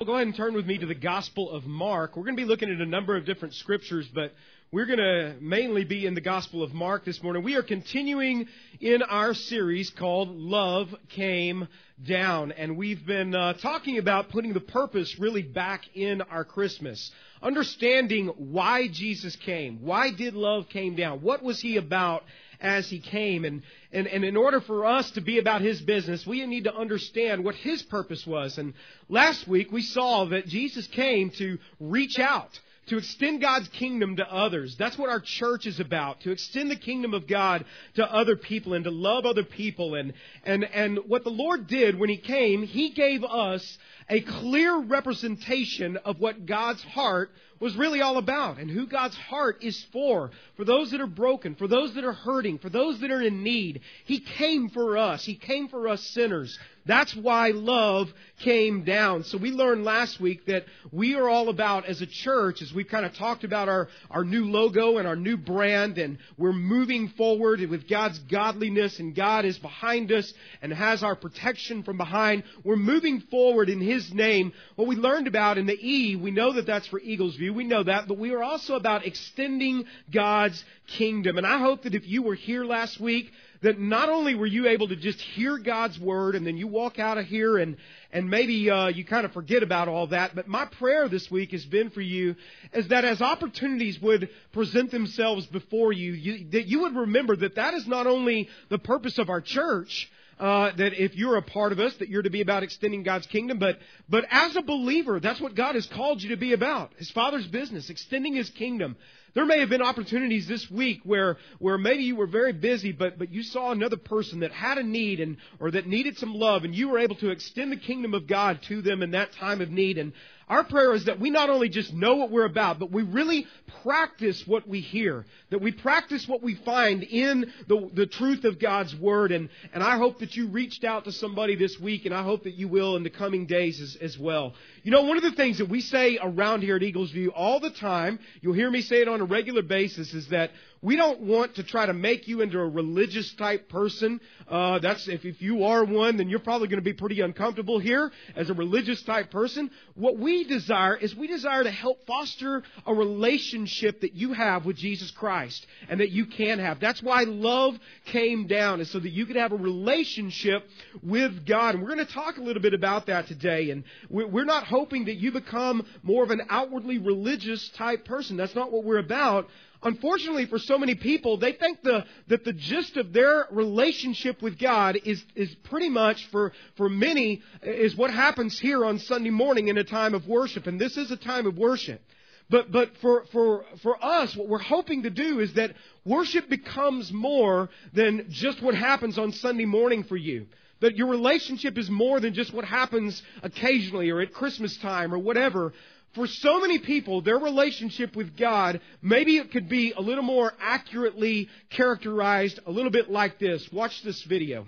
Well, go ahead and turn with me to the Gospel of Mark. We're going to be looking at a number of different scriptures, but we're going to mainly be in the Gospel of Mark this morning. We are continuing in our series called Love Came Down, and we've been uh, talking about putting the purpose really back in our Christmas. Understanding why Jesus came. Why did love came down? What was he about as he came. And, and, and in order for us to be about his business, we need to understand what his purpose was. And last week we saw that Jesus came to reach out to extend God's kingdom to others. That's what our church is about, to extend the kingdom of God to other people and to love other people. And, and, and what the Lord did when He came, He gave us a clear representation of what God's heart was really all about and who God's heart is for. For those that are broken, for those that are hurting, for those that are in need. He came for us. He came for us sinners. That's why love came down. So we learned last week that we are all about, as a church, as we've kind of talked about our, our new logo and our new brand, and we're moving forward with God's godliness, and God is behind us and has our protection from behind. We're moving forward in His name. What we learned about in the E, we know that that's for Eagles View. We know that, but we are also about extending God's kingdom. And I hope that if you were here last week, that not only were you able to just hear God's word and then you walk out of here and, and maybe uh, you kind of forget about all that, but my prayer this week has been for you is that as opportunities would present themselves before you, you that you would remember that that is not only the purpose of our church, uh, that if you're a part of us, that you're to be about extending God's kingdom. But but as a believer, that's what God has called you to be about. His Father's business, extending His kingdom. There may have been opportunities this week where, where maybe you were very busy, but, but you saw another person that had a need and, or that needed some love, and you were able to extend the kingdom of God to them in that time of need. And our prayer is that we not only just know what we're about, but we really practice what we hear. That we practice what we find in the, the truth of God's Word. And, and I hope that you reached out to somebody this week, and I hope that you will in the coming days as, as well. You know, one of the things that we say around here at Eagles View all the time, you'll hear me say it on a regular basis, is that we don't want to try to make you into a religious type person. Uh, that's if, if you are one, then you're probably going to be pretty uncomfortable here as a religious type person. What we desire is we desire to help foster a relationship that you have with Jesus Christ and that you can have. That's why love came down, is so that you could have a relationship with God. And we're going to talk a little bit about that today. And we're not hoping that you become more of an outwardly religious type person. That's not what we're about. Unfortunately, for so many people, they think the, that the gist of their relationship with God is, is pretty much, for, for many, is what happens here on Sunday morning in a time of worship. And this is a time of worship. But, but for, for, for us, what we're hoping to do is that worship becomes more than just what happens on Sunday morning for you. That your relationship is more than just what happens occasionally or at Christmas time or whatever. For so many people, their relationship with God, maybe it could be a little more accurately characterized a little bit like this. Watch this video.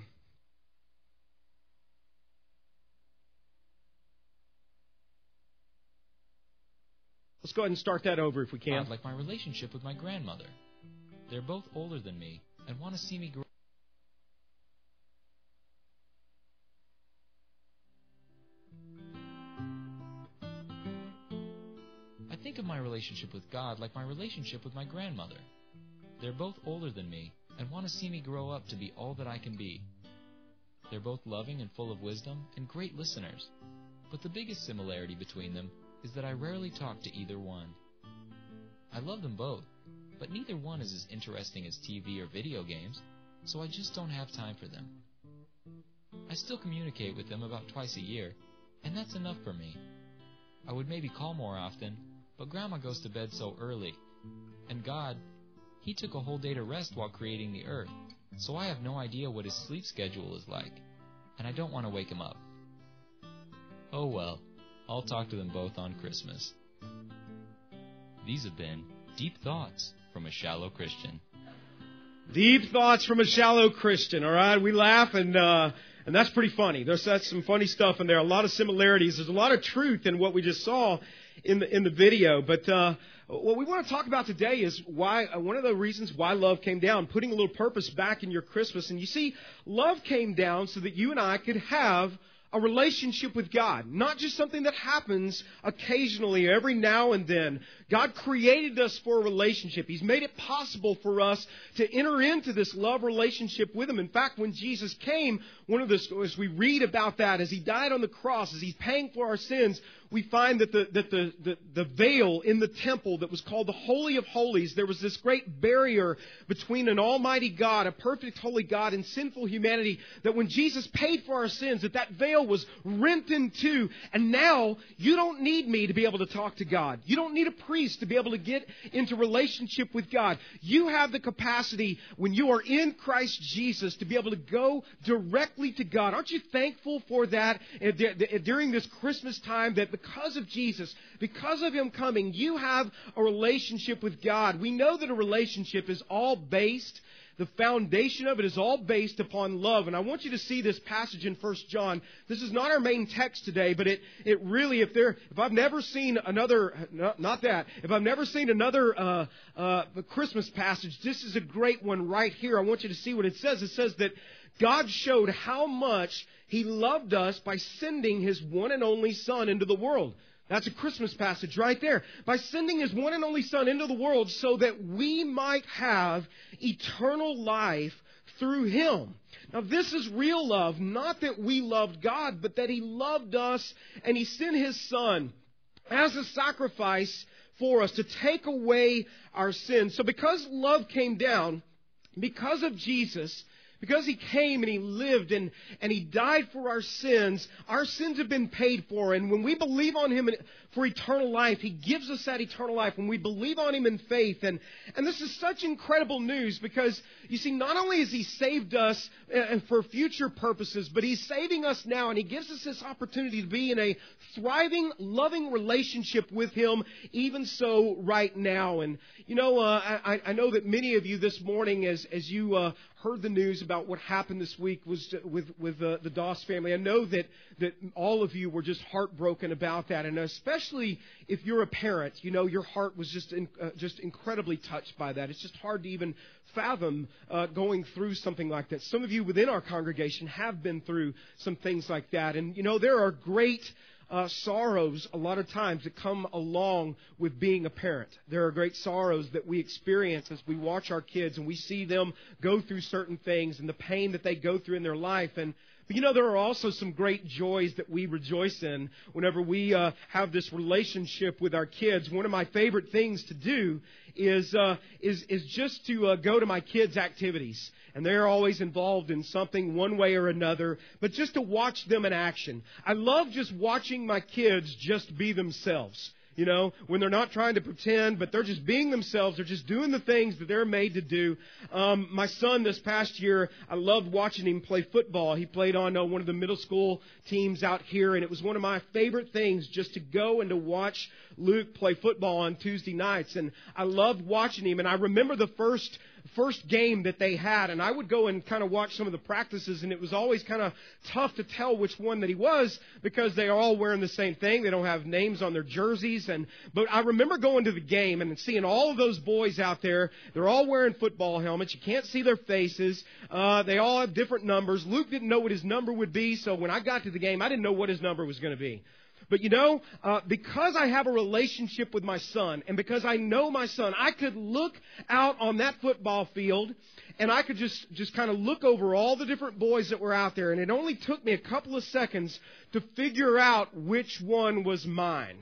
Let's go ahead and start that over if we can. Like my relationship with my grandmother. They're both older than me and want to see me grow. My relationship with God like my relationship with my grandmother. They're both older than me and want to see me grow up to be all that I can be. They're both loving and full of wisdom and great listeners. But the biggest similarity between them is that I rarely talk to either one. I love them both, but neither one is as interesting as TV or video games, so I just don't have time for them. I still communicate with them about twice a year, and that's enough for me. I would maybe call more often, but Grandma goes to bed so early. And God, He took a whole day to rest while creating the earth, so I have no idea what His sleep schedule is like, and I don't want to wake Him up. Oh well, I'll talk to them both on Christmas. These have been Deep Thoughts from a Shallow Christian. Deep thoughts from a shallow Christian. All right, we laugh and uh, and that's pretty funny. There's that's some funny stuff in there. A lot of similarities. There's a lot of truth in what we just saw in the in the video. But uh, what we want to talk about today is why uh, one of the reasons why love came down, putting a little purpose back in your Christmas. And you see, love came down so that you and I could have a relationship with God, not just something that happens occasionally, every now and then. God created us for a relationship. He's made it possible for us to enter into this love relationship with Him. In fact, when Jesus came, one of the, as we read about that, as He died on the cross, as He's paying for our sins, we find that the, that the, the, the veil in the temple that was called the Holy of Holies, there was this great barrier between an almighty God, a perfect holy God, and sinful humanity, that when Jesus paid for our sins, that that veil was rent in two, and now you don't need me to be able to talk to God. You don't need a priest to be able to get into relationship with God. You have the capacity when you are in Christ Jesus to be able to go directly to God. Aren't you thankful for that uh, during this Christmas time that because of Jesus, because of Him coming, you have a relationship with God. We know that a relationship is all based the foundation of it is all based upon love. And I want you to see this passage in 1 John. This is not our main text today, but it, it really, if there, if I've never seen another, not, not that, if I've never seen another uh, uh, Christmas passage, this is a great one right here. I want you to see what it says. It says that God showed how much He loved us by sending His one and only Son into the world. That's a Christmas passage right there. By sending His one and only Son into the world so that we might have eternal life through Him. Now, this is real love. Not that we loved God, but that He loved us and He sent His Son as a sacrifice for us to take away our sins. So, because love came down, because of Jesus, because he came and he lived and, and he died for our sins, our sins have been paid for. And when we believe on him for eternal life, he gives us that eternal life. When we believe on him in faith, and, and this is such incredible news because, you see, not only has he saved us uh, for future purposes, but he's saving us now and he gives us this opportunity to be in a thriving, loving relationship with him, even so right now. And, you know, uh, I, I know that many of you this morning, as, as you uh, heard the news about what happened this week was with with uh, the Doss family. I know that that all of you were just heartbroken about that, and especially if you're a parent, you know your heart was just in, uh, just incredibly touched by that. It's just hard to even fathom uh, going through something like that. Some of you within our congregation have been through some things like that, and you know there are great uh, sorrows a lot of times that come along with being a parent. There are great sorrows that we experience as we watch our kids and we see them go through certain things and the pain that they go through in their life. And but you know, there are also some great joys that we rejoice in whenever we uh, have this relationship with our kids. One of my favorite things to do is uh, is is just to uh, go to my kids' activities, and they're always involved in something one way or another. But just to watch them in action, I love just watching my kids just be themselves. You know, when they're not trying to pretend, but they're just being themselves. They're just doing the things that they're made to do. Um, my son this past year, I loved watching him play football. He played on uh, one of the middle school teams out here, and it was one of my favorite things just to go and to watch Luke play football on Tuesday nights. And I loved watching him. And I remember the first first game that they had, and I would go and kind of watch some of the practices, and it was always kind of tough to tell which one that he was because they are all wearing the same thing. They don't have names on their jerseys, and but I remember going to the game and seeing all of those boys out there. They're all wearing football helmets. You can't see their faces. Uh, they all have different numbers. Luke didn't know what his number would be, so when I got to the game, I didn't know what his number was going to be. But you know, uh, because I have a relationship with my son, and because I know my son, I could look out on that football field, and I could just just kind of look over all the different boys that were out there, and it only took me a couple of seconds to figure out which one was mine.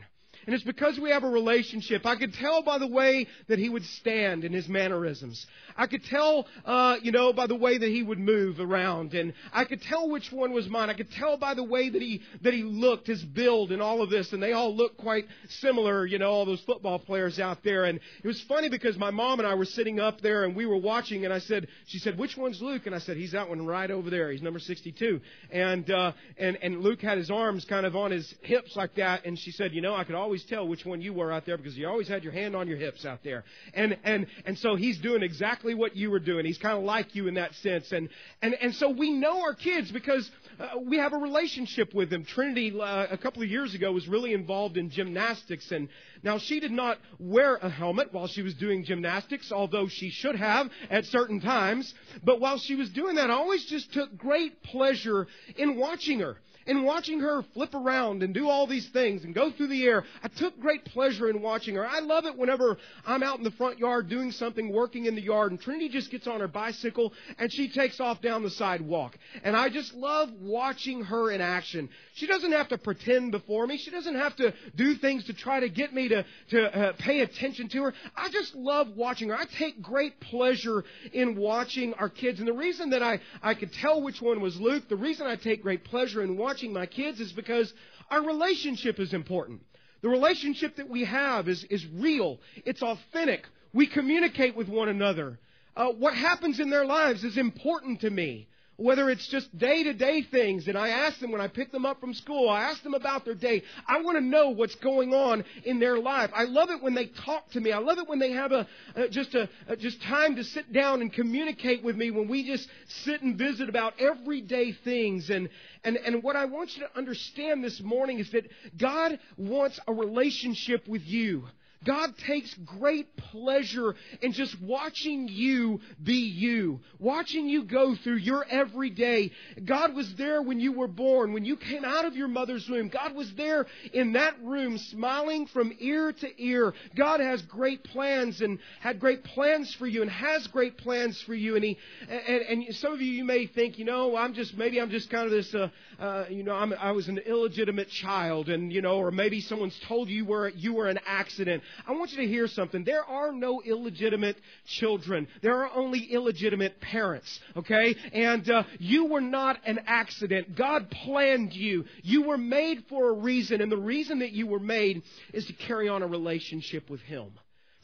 And it's because we have a relationship. I could tell by the way that he would stand in his mannerisms. I could tell, uh, you know, by the way that he would move around, and I could tell which one was mine. I could tell by the way that he that he looked, his build, and all of this. And they all look quite similar, you know, all those football players out there. And it was funny because my mom and I were sitting up there, and we were watching, and I said, she said, "Which one's Luke?" And I said, "He's that one right over there. He's number 62." And uh, and and Luke had his arms kind of on his hips like that, and she said, "You know, I could always tell which one you were out there because you always had your hand on your hips out there." And and and so he's doing exactly what you were doing. He's kind of like you in that sense. And and and so we know our kids because uh, we have a relationship with them. Trinity uh, a couple of years ago was really involved in gymnastics and now she did not wear a helmet while she was doing gymnastics, although she should have at certain times. But while she was doing that, I always just took great pleasure in watching her in watching her flip around and do all these things and go through the air. I took great pleasure in watching her. I love it whenever I'm out in the front yard doing something, working in the yard, and Trinity just gets on her bicycle and she takes off down the sidewalk. And I just love watching her in action. She doesn't have to pretend before me. She doesn't have to do things to try to get me to, to uh, pay attention to her. I just love watching her. I take great pleasure in watching our kids. And the reason that I, I could tell which one was Luke, the reason I take great pleasure in watching my kids is because our relationship is important. The relationship that we have is, is real. It's authentic. We communicate with one another. Uh, what happens in their lives is important to me whether it's just day to day things, and I ask them when I pick them up from school, I ask them about their day. I want to know what's going on in their life. I love it when they talk to me. I love it when they have a, just a just time to sit down and communicate with me when we just sit and visit about everyday things. And and and what I want you to understand this morning is that God wants a relationship with you. God takes great pleasure in just watching you be you, watching you go through your everyday. God was there when you were born, when you came out of your mother's womb. God was there in that room, smiling from ear to ear. God has great plans and had great plans for you and has great plans for you. And He, and, and some of you, you may think, you know, I'm just, maybe I'm just kind of this, uh, uh, you know, I'm, I was an illegitimate child and, you know, or maybe someone's told you were, you were an accident. I want you to hear something. There are no illegitimate children. There are only illegitimate parents, okay? And uh, you were not an accident. God planned you. You were made for a reason, and the reason that you were made is to carry on a relationship with Him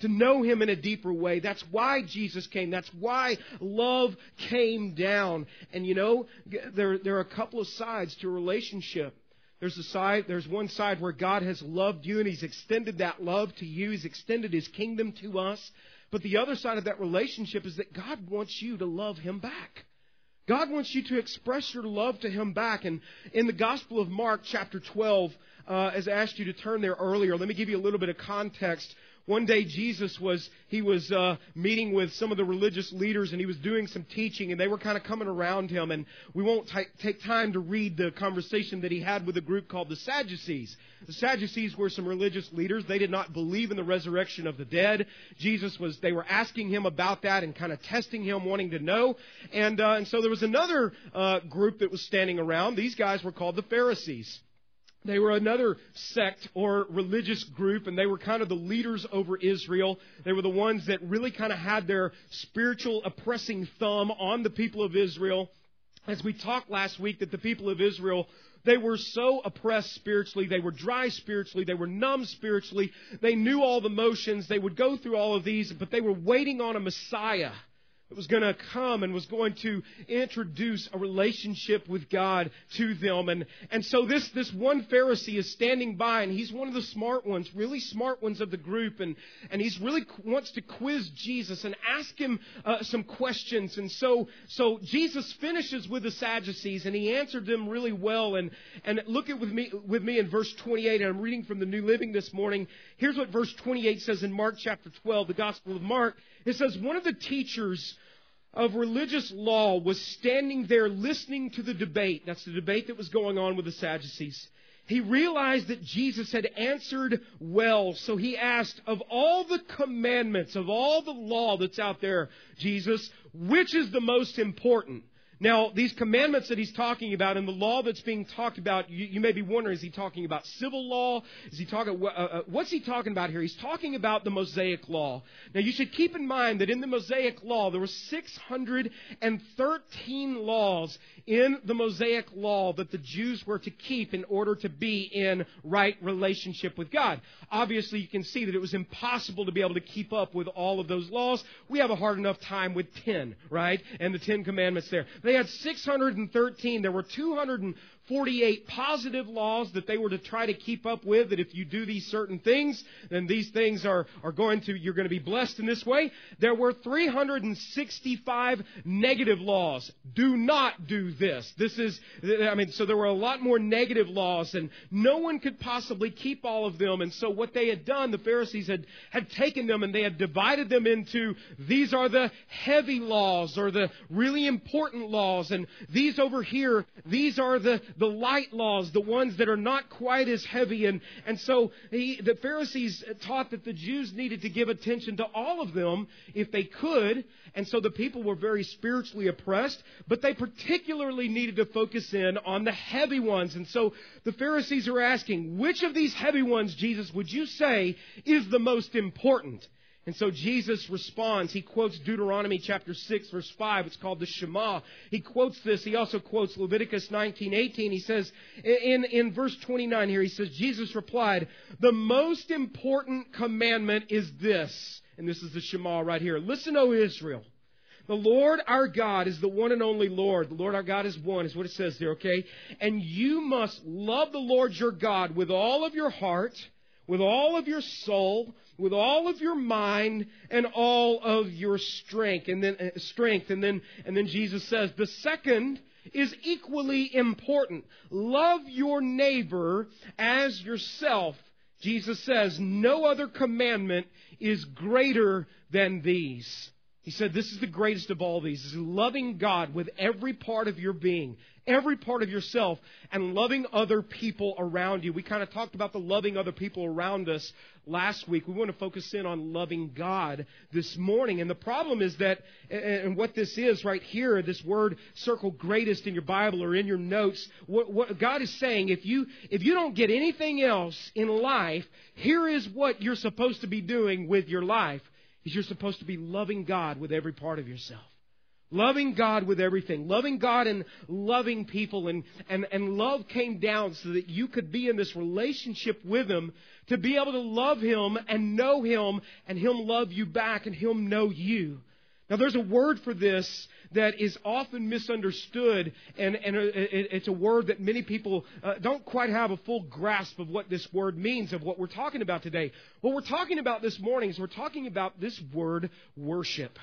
to know him in a deeper way. That's why Jesus came. That's why love came down. And you know, there, there are a couple of sides to a relationship. There's a side, there's one side where God has loved you and He's extended that love to you. He's extended His kingdom to us. But the other side of that relationship is that God wants you to love Him back. God wants you to express your love to Him back. And in the Gospel of Mark, chapter 12, uh, as I asked you to turn there earlier, let me give you a little bit of context one day Jesus was he was uh, meeting with some of the religious leaders and he was doing some teaching and they were kind of coming around him and we won't t- take time to read the conversation that he had with a group called the Sadducees. The Sadducees were some religious leaders. They did not believe in the resurrection of the dead. Jesus was they were asking him about that and kind of testing him, wanting to know. And uh, and so there was another uh, group that was standing around. These guys were called the Pharisees. They were another sect or religious group, and they were kind of the leaders over Israel. They were the ones that really kind of had their spiritual oppressing thumb on the people of Israel. As we talked last week, that the people of Israel they were so oppressed spiritually. They were dry spiritually. They were numb spiritually. They knew all the motions. They would go through all of these, but they were waiting on a Messiah that was going to come and was going to introduce a relationship with God to them. And, and so this, this one Pharisee is standing by and he's one of the smart ones, really smart ones of the group. And, and he's really wants to quiz Jesus and ask him uh, some questions. And so, so Jesus finishes with the Sadducees and he answered them really well. And, and look at with me, with me in verse 28. And I'm reading from the New Living this morning. Here's what verse 28 says in Mark chapter 12, the Gospel of Mark. It says, one of the teachers of religious law was standing there listening to the debate. That's the debate that was going on with the Sadducees. He realized that Jesus had answered well, so he asked, of all the commandments, of all the law that's out there, Jesus, which is the most important? Now, these commandments that he's talking about and the law that's being talked about, you, you may be wondering, is he talking about civil law? Is he talking, uh, uh, what's he talking about here? He's talking about the Mosaic law. Now, you should keep in mind that in the Mosaic law, there were 613 laws in the Mosaic law that the Jews were to keep in order to be in right relationship with God. Obviously, you can see that it was impossible to be able to keep up with all of those laws. We have a hard enough time with 10, right? And the 10 commandments there. They had 613. There were 200 48 positive laws that they were to try to keep up with that if you do these certain things, then these things are, are going to, you're going to be blessed in this way. There were 365 negative laws. Do not do this. This is, I mean, so there were a lot more negative laws and no one could possibly keep all of them. And so what they had done, the Pharisees had, had taken them and they had divided them into these are the heavy laws or the really important laws and these over here, these are the, the light laws, the ones that are not quite as heavy. And, and so he, the Pharisees taught that the Jews needed to give attention to all of them if they could. And so the people were very spiritually oppressed, but they particularly needed to focus in on the heavy ones. And so the Pharisees are asking, which of these heavy ones, Jesus, would you say is the most important? And so Jesus responds. He quotes Deuteronomy chapter 6 verse 5. It's called the Shema. He quotes this. He also quotes Leviticus 19:18. He says in in verse 29 here he says Jesus replied, "The most important commandment is this." And this is the Shema right here. Listen, O Israel. The Lord our God is the one and only Lord. The Lord our God is one, is what it says there, okay? And you must love the Lord your God with all of your heart, with all of your soul, with all of your mind and all of your strength. And then uh, strength. And then and then Jesus says the second is equally important. Love your neighbor as yourself. Jesus says no other commandment is greater than these. He said, This is the greatest of all these, is loving God with every part of your being, every part of yourself, and loving other people around you. We kind of talked about the loving other people around us last week. We want to focus in on loving God this morning. And the problem is that, and what this is right here, this word circle greatest in your Bible or in your notes, what, what God is saying, if you, if you don't get anything else in life, here is what you're supposed to be doing with your life is you're supposed to be loving God with every part of yourself. Loving God with everything. Loving God and loving people. And, and, and love came down so that you could be in this relationship with Him to be able to love Him and know Him and Him love you back and Him know you. Now, there's a word for this that is often misunderstood, and, and it's a word that many people uh, don't quite have a full grasp of what this word means, of what we're talking about today. What we're talking about this morning is we're talking about this word worship.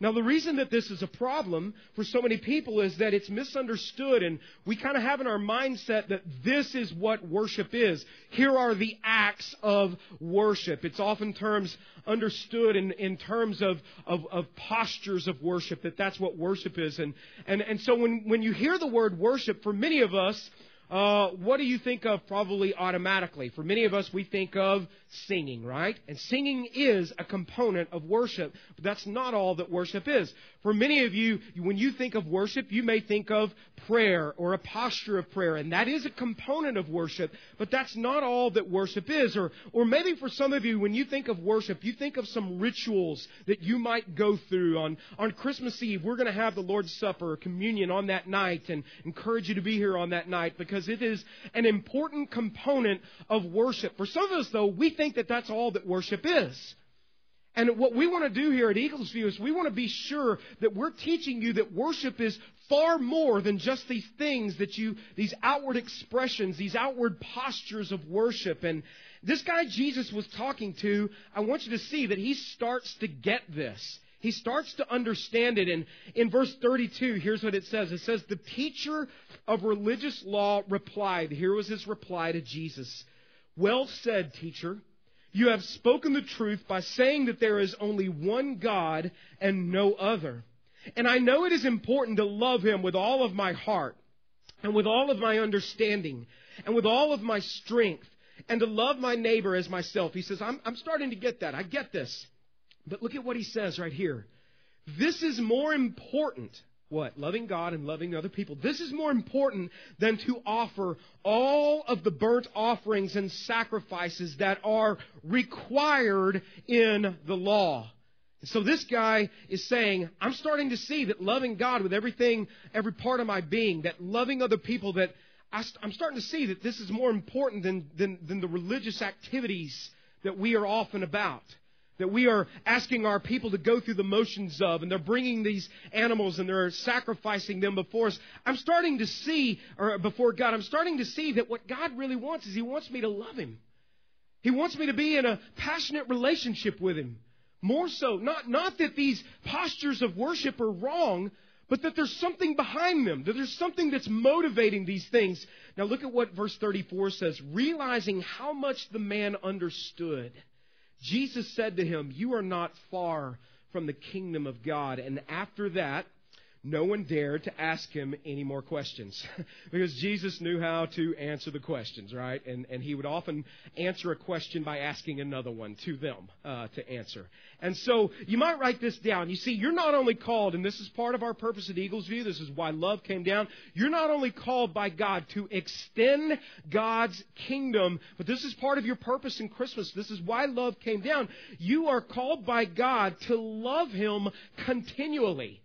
Now, the reason that this is a problem for so many people is that it's misunderstood, and we kind of have in our mindset that this is what worship is. Here are the acts of worship. It's often terms understood in, in terms of, of, of postures of worship, that that's what worship is. And, and, and so when, when you hear the word worship, for many of us, uh, what do you think of probably automatically? For many of us, we think of singing, right? And singing is a component of worship, but that's not all that worship is. For many of you, when you think of worship, you may think of prayer or a posture of prayer, and that is a component of worship, but that's not all that worship is. Or, or maybe for some of you, when you think of worship, you think of some rituals that you might go through. On, on Christmas Eve, we're going to have the Lord's Supper, or communion on that night, and encourage you to be here on that night because it is an important component of worship. For some of us, though, we think that that's all that worship is. And what we want to do here at Eagles View is we want to be sure that we're teaching you that worship is far more than just these things that you, these outward expressions, these outward postures of worship. And this guy Jesus was talking to, I want you to see that he starts to get this. He starts to understand it. And in verse 32, here's what it says. It says, The teacher of religious law replied. Here was his reply to Jesus. Well said, teacher. You have spoken the truth by saying that there is only one God and no other. And I know it is important to love Him with all of my heart and with all of my understanding and with all of my strength and to love my neighbor as myself. He says, I'm, I'm starting to get that. I get this. But look at what he says right here. This is more important what? Loving God and loving other people. This is more important than to offer all of the burnt offerings and sacrifices that are required in the law. So this guy is saying, I'm starting to see that loving God with everything, every part of my being, that loving other people, that I, am starting to see that this is more important than, than, than the religious activities that we are often about that we are asking our people to go through the motions of, and they're bringing these animals and they're sacrificing them before us. I'm starting to see, or before God, I'm starting to see that what God really wants is He wants me to love Him. He wants me to be in a passionate relationship with Him. More so, not, not that these postures of worship are wrong, but that there's something behind them, that there's something that's motivating these things. Now look at what verse 34 says. Realizing how much the man understood. Jesus said to him, You are not far from the kingdom of God. And after that, no one dared to ask him any more questions because Jesus knew how to answer the questions, right? And, and he would often answer a question by asking another one to them uh, to answer. And so you might write this down. You see, you're not only called, and this is part of our purpose at Eagles View, this is why love came down. You're not only called by God to extend God's kingdom, but this is part of your purpose in Christmas. This is why love came down. You are called by God to love Him continually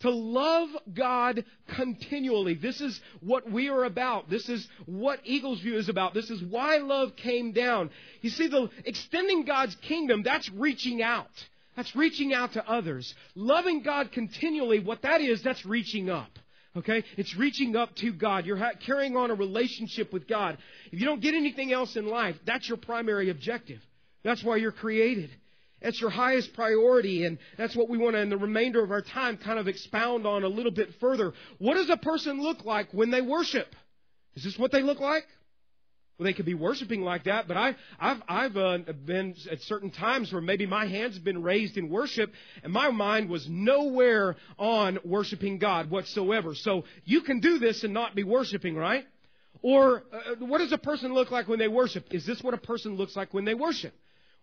to love God continually. This is what we are about. This is what Eagles View is about. This is why love came down. You see, the extending God's kingdom, that's reaching out. That's reaching out to others. Loving God continually, what that is, that's reaching up. Okay? It's reaching up to God. You're ha- carrying on a relationship with God. If you don't get anything else in life, that's your primary objective. That's why you're created. That's your highest priority, and that's what we want to, in the remainder of our time, kind of expound on a little bit further. What does a person look like when they worship? Is this what they look like? Well, they could be worshiping like that, but I, I've, I've uh, been at certain times where maybe my hands have been raised in worship, and my mind was nowhere on worshiping God whatsoever. So you can do this and not be worshiping, right? Or uh, what does a person look like when they worship? Is this what a person looks like when they worship?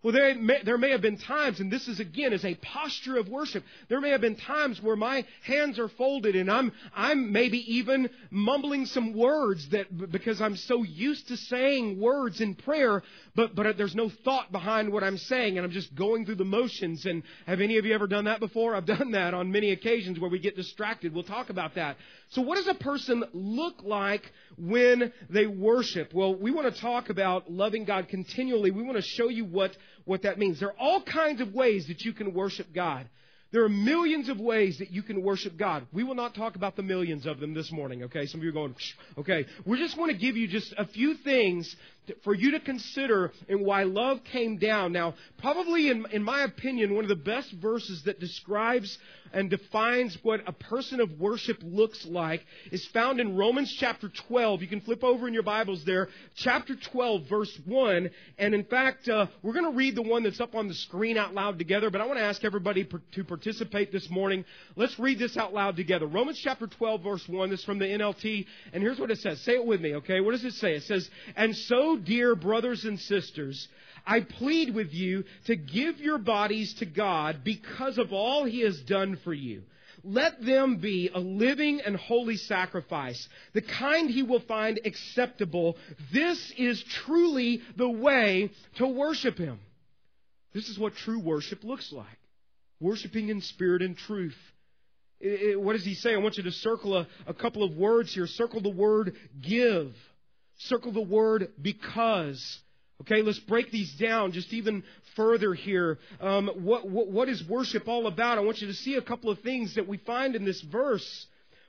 Well, there may, there may have been times, and this is again is a posture of worship. There may have been times where my hands are folded and I'm, I'm maybe even mumbling some words that, because I'm so used to saying words in prayer, but, but there's no thought behind what I'm saying and I'm just going through the motions. And have any of you ever done that before? I've done that on many occasions where we get distracted. We'll talk about that. So what does a person look like when they worship? Well, we want to talk about loving God continually. We want to show you what what that means. There are all kinds of ways that you can worship God. There are millions of ways that you can worship God. We will not talk about the millions of them this morning, okay? Some of you are going, okay. We just want to give you just a few things for you to consider and why love came down. Now, probably in, in my opinion, one of the best verses that describes and defines what a person of worship looks like is found in Romans chapter 12. You can flip over in your Bibles there, chapter 12, verse 1. And in fact, uh, we're going to read the one that's up on the screen out loud together, but I want to ask everybody per- to participate this morning. Let's read this out loud together. Romans chapter 12, verse 1. This is from the NLT. And here's what it says. Say it with me, okay? What does it say? It says, And so, dear brothers and sisters, I plead with you to give your bodies to God because of all He has done for you. Let them be a living and holy sacrifice, the kind He will find acceptable. This is truly the way to worship Him. This is what true worship looks like. Worshiping in spirit and truth. It, it, what does he say? I want you to circle a, a couple of words here. Circle the word give. Circle the word because. Okay, let's break these down just even further here. Um, what, what, what is worship all about? I want you to see a couple of things that we find in this verse.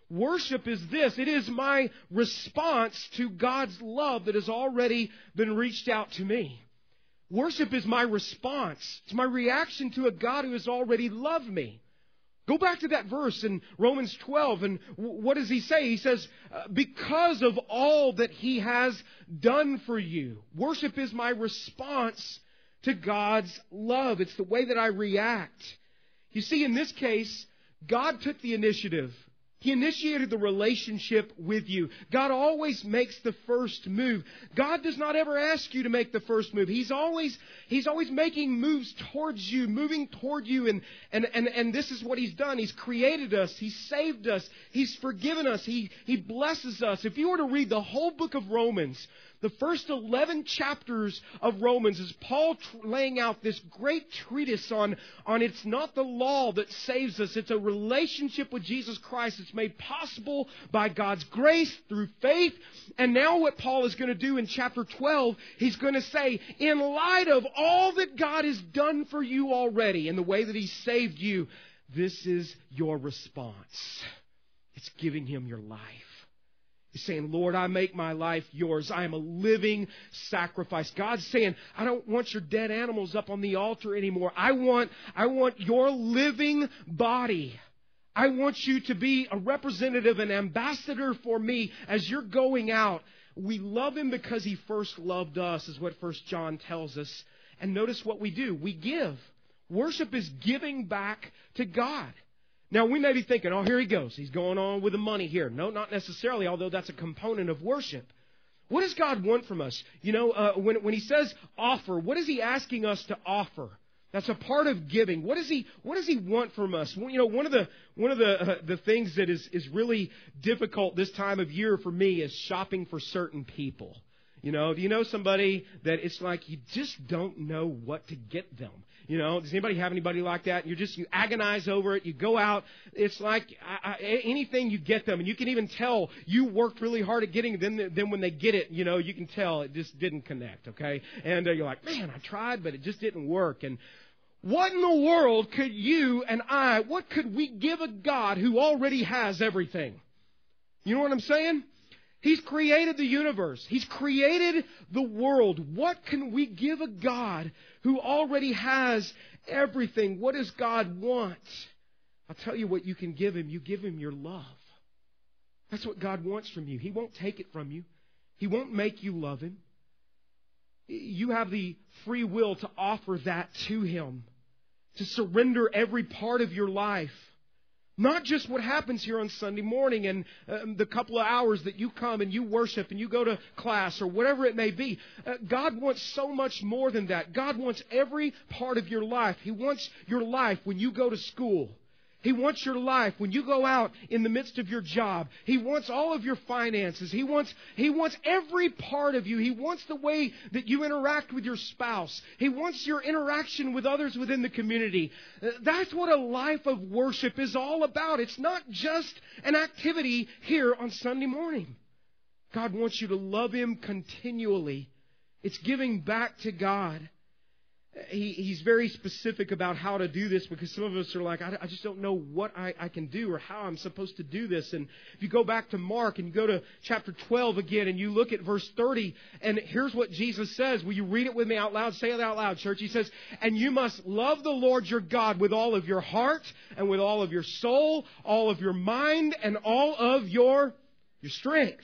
Worship is this. It is my response to God's love that has already been reached out to me. Worship is my response. It's my reaction to a God who has already loved me. Go back to that verse in Romans 12, and what does he say? He says, uh, Because of all that he has done for you. Worship is my response to God's love. It's the way that I react. You see, in this case, God took the initiative. He initiated the relationship with you. God always makes the first move. God does not ever ask you to make the first move. He's always, He's always making moves towards you, moving toward you, and, and, and, and this is what He's done. He's created us. He's saved us. He's forgiven us. He, he blesses us. If you were to read the whole book of Romans, the first 11 chapters of Romans is Paul tr- laying out this great treatise on, on it's not the law that saves us, it's a relationship with Jesus Christ that's made possible by God's grace through faith. And now what Paul is going to do in chapter 12, he's going to say, in light of all that God has done for you already and the way that he saved you, this is your response. It's giving him your life. He's saying, Lord, I make my life yours. I am a living sacrifice. God's saying, I don't want your dead animals up on the altar anymore. I want, I want your living body. I want you to be a representative, an ambassador for me as you're going out. We love him because he first loved us, is what First John tells us. And notice what we do. We give. Worship is giving back to God. Now, we may be thinking, oh, here he goes. He's going on with the money here. No, not necessarily, although that's a component of worship. What does God want from us? You know, uh, when, when He says offer, what is He asking us to offer? That's a part of giving. What does He What does He want from us? Well, you know, one of the one of the uh, the things that is is really difficult this time of year for me is shopping for certain people. You know, do you know somebody that it's like you just don't know what to get them? You know, does anybody have anybody like that? You just you agonize over it. You go out. It's like I, I, anything you get them, and you can even tell you worked really hard at getting them. Then when they get it, you know, you can tell it just didn't connect. Okay, and uh, you're like, man, I tried, but it just didn't work. And what in the world could you and I? What could we give a God who already has everything? You know what I'm saying? He's created the universe. He's created the world. What can we give a God who already has everything? What does God want? I'll tell you what you can give him. You give him your love. That's what God wants from you. He won't take it from you. He won't make you love him. You have the free will to offer that to him, to surrender every part of your life. Not just what happens here on Sunday morning and um, the couple of hours that you come and you worship and you go to class or whatever it may be. Uh, God wants so much more than that. God wants every part of your life. He wants your life when you go to school. He wants your life when you go out in the midst of your job. He wants all of your finances. He wants, he wants every part of you. He wants the way that you interact with your spouse. He wants your interaction with others within the community. Uh, that's what a life of worship is all about. It's not just an activity here on Sunday morning. God wants you to love Him continually. It's giving back to God he, he's very specific about how to do this because some of us are like, I, I just don't know what I, I can do or how I'm supposed to do this. And if you go back to Mark and you go to chapter 12 again and you look at verse 30, and here's what Jesus says. Will you read it with me out loud? Say it out loud, church. He says, And you must love the Lord your God with all of your heart and with all of your soul, all of your mind, and all of your, your strength.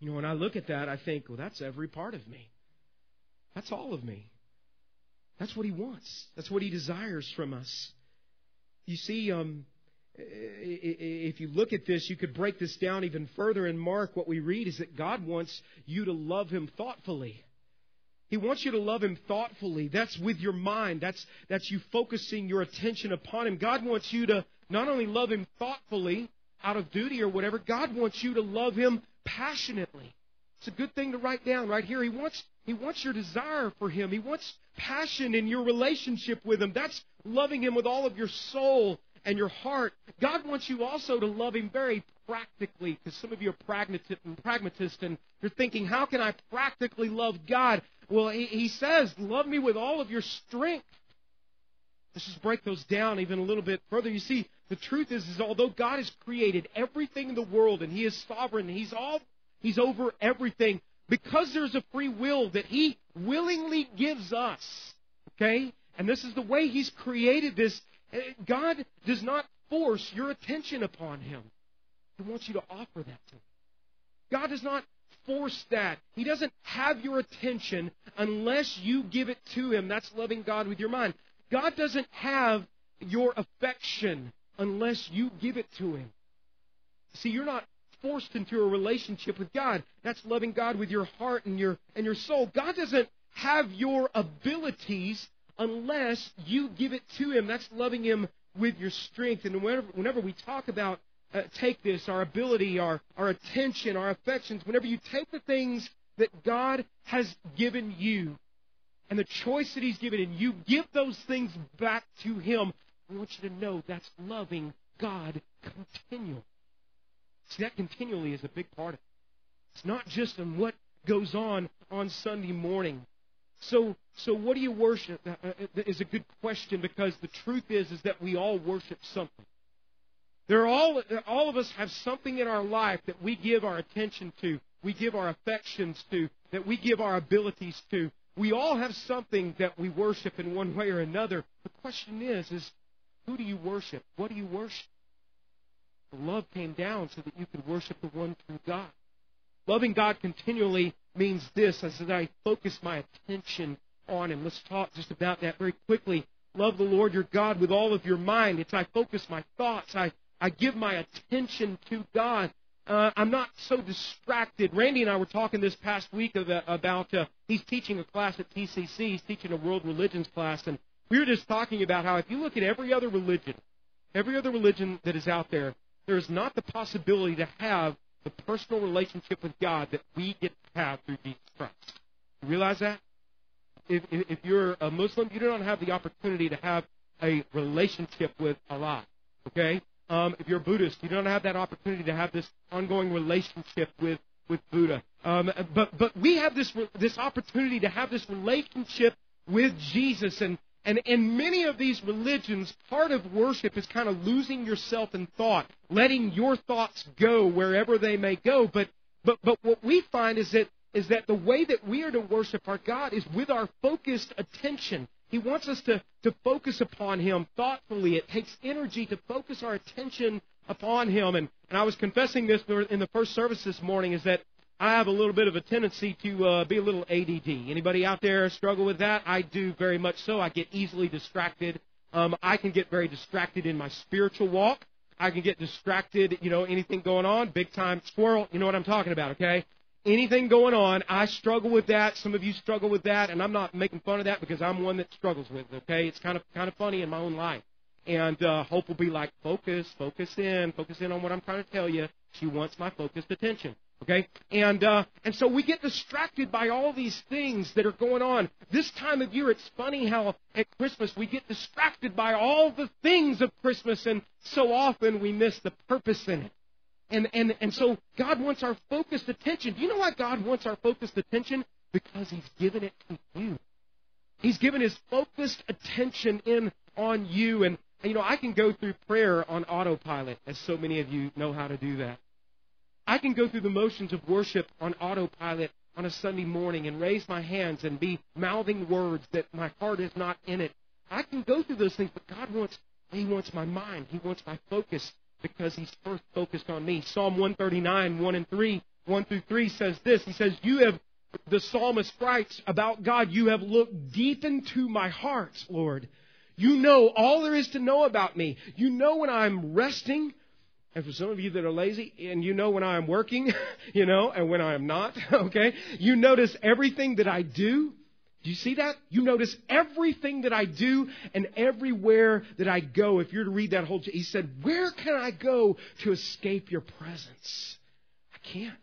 You know, when I look at that, I think, well, that's every part of me. That's all of me. That's what He wants. That's what He desires from us. You see, um, if you look at this, you could break this down even further in Mark. What we read is that God wants you to love Him thoughtfully. He wants you to love Him thoughtfully. That's with your mind. That's, that's you focusing your attention upon Him. God wants you to not only love Him thoughtfully, out of duty or whatever, God wants you to love Him passionately. It's a good thing to write down right here. He wants, he wants your desire for Him. He wants passion in your relationship with Him. That's loving Him with all of your soul and your heart. God wants you also to love Him very practically, because some of you are pragmatists and you're thinking, how can I practically love God? Well, he, he says, love me with all of your strength. Let's just break those down even a little bit further. You see, the truth is, is although God has created everything in the world and He is sovereign, He's all He's over everything because there's a free will that He willingly gives us. Okay? And this is the way He's created this. Eh, God does not force your attention upon Him. He wants you to offer that to Him. God does not force that. He doesn't have your attention unless you give it to Him. That's loving God with your mind. God doesn't have your affection unless you give it to Him. See, you're not forced into a relationship with God. That's loving God with your heart and your and your soul. God doesn't have your abilities unless you give it to Him. That's loving Him with your strength. And whenever, whenever we talk about uh, take this, our ability, our, our attention, our affections, whenever you take the things that God has given you and the choice that He's given, and you give those things back to Him, I want you to know that's loving God continually. See, that continually is a big part of it. It's not just in what goes on on Sunday morning. So, so what do you worship? Uh, uh, is a good question because the truth is, is that we all worship something. There are all, all of us have something in our life that we give our attention to, we give our affections to, that we give our abilities to. We all have something that we worship in one way or another. The question is, is who do you worship? What do you worship? Love came down so that you could worship the one true God. Loving God continually means this as that I focus my attention on Him. Let's talk just about that very quickly. love the Lord your God with all of your mind. It's I focus my thoughts. I, I give my attention to God. Uh, I'm not so distracted. Randy and I were talking this past week about, about uh, he's teaching a class at TCC. He's teaching a world religions class, and we were just talking about how if you look at every other religion, every other religion that is out there, there is not the possibility to have the personal relationship with God that we get to have through Jesus Christ. You realize that? If, if you're a Muslim, you don't have the opportunity to have a relationship with Allah. Okay? Um, if you're a Buddhist, you don't have that opportunity to have this ongoing relationship with with Buddha. Um, but but we have this this opportunity to have this relationship with Jesus, and and in many of these religions, part of worship is kind of losing yourself in thought, letting your thoughts go wherever they may go. But but but what we find is that is that the way that we are to worship our God is with our focused attention. He wants us to, to focus upon Him thoughtfully. It takes energy to focus our attention upon Him. And, and I was confessing this in the first service this morning is that I have a little bit of a tendency to uh, be a little ADD. Anybody out there struggle with that? I do very much so. I get easily distracted. Um, I can get very distracted in my spiritual walk. I can get distracted, you know, anything going on, big time squirrel, you know what I'm talking about, okay? anything going on. I struggle with that. Some of you struggle with that, and I'm not making fun of that because I'm one that struggles with it. Okay, it's kind of kind of funny in my own life. And uh, Hope will be like, focus, focus in, focus in on what I'm trying to tell you. She wants my focused attention. Okay, and uh, and so we get distracted by all these things that are going on. This time of year, it's funny how at Christmas we get distracted by all the things of Christmas, and so often we miss the purpose in it. And, and, and so God wants our focused attention. Do you know why God wants our focused attention? Because He's given it to you. He's given His focused attention in on you. And, you know, I can go through prayer on autopilot, as so many of you know how to do that. I can go through the motions of worship on autopilot on a Sunday morning and raise my hands and be mouthing words that my heart is not in it. I can go through those things, but God wants He wants my mind. He wants my focus because he's first focused on me. Psalm 139, 1 and 3, 1 through 3 says this. He says, You have, the psalmist writes about God, you have looked deep into my heart, Lord. You know all there is to know about me. You know when I'm resting. And for some of you that are lazy, and you know when I'm working, you know, and when I'm not, okay? You notice everything that I do. Do you see that? You notice everything that I do and everywhere that I go. If you're to read that whole, he said, Where can I go to escape your presence? I can't.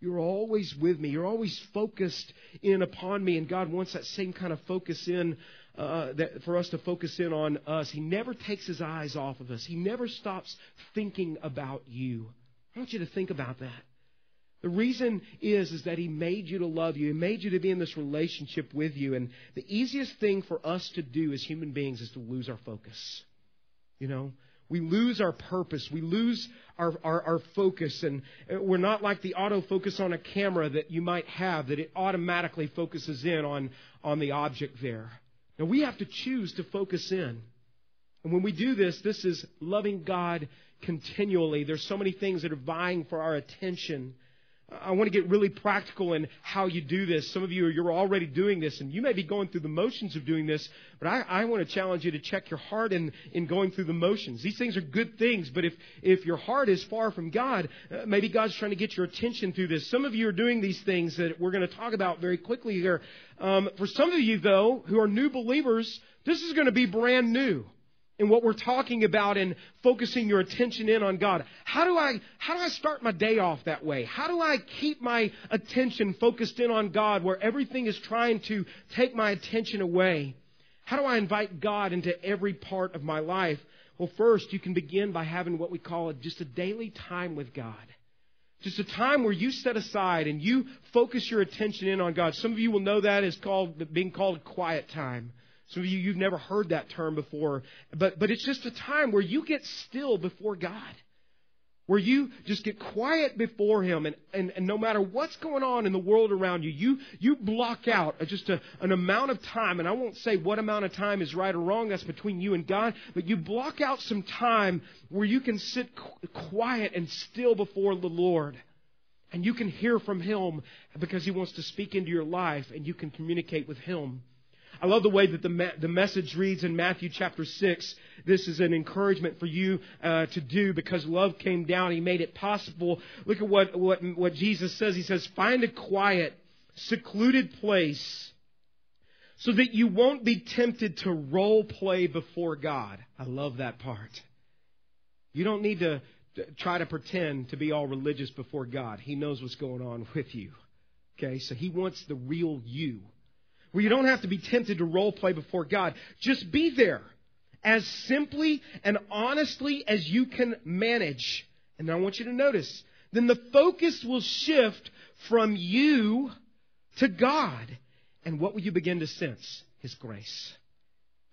You're always with me. You're always focused in upon me, and God wants that same kind of focus in uh, that for us to focus in on us. He never takes his eyes off of us. He never stops thinking about you. I want you to think about that. The reason is, is that He made you to love you. He made you to be in this relationship with you. And the easiest thing for us to do as human beings is to lose our focus. You know, we lose our purpose. We lose our, our, our, focus. And we're not like the autofocus on a camera that you might have, that it automatically focuses in on, on the object there. Now, we have to choose to focus in. And when we do this, this is loving God continually. There's so many things that are vying for our attention. I want to get really practical in how you do this. Some of you, you're already doing this, and you may be going through the motions of doing this, but I, I want to challenge you to check your heart in, in going through the motions. These things are good things, but if, if your heart is far from God, uh, maybe God's trying to get your attention through this. Some of you are doing these things that we're going to talk about very quickly here. Um, for some of you, though, who are new believers, this is going to be brand new in what we're talking about and focusing your attention in on God. How do I how do I start my day off that way? How do I keep my attention focused in on God where everything is trying to take my attention away? How do I invite God into every part of my life? Well, first, you can begin by having what we call just a daily time with God. Just a time where you set aside and you focus your attention in on God. Some of you will know that as called being called quiet time. Some of you, you've never heard that term before, but, but it's just a time where you get still before God. Where you just get quiet before Him, and, and, and no matter what's going on in the world around you, you, you block out just a, an amount of time, and I won't say what amount of time is right or wrong, that's between you and God, but you block out some time where you can sit quiet and still before the Lord. And you can hear from Him because He wants to speak into your life, and you can communicate with Him. I love the way that the, the message reads in Matthew chapter 6. This is an encouragement for you uh, to do because love came down. He made it possible. Look at what, what, what Jesus says. He says, find a quiet, secluded place so that you won't be tempted to role play before God. I love that part. You don't need to try to pretend to be all religious before God. He knows what's going on with you. Okay, so He wants the real you. Where you don't have to be tempted to role play before God. Just be there as simply and honestly as you can manage. And I want you to notice, then the focus will shift from you to God. And what will you begin to sense? His grace.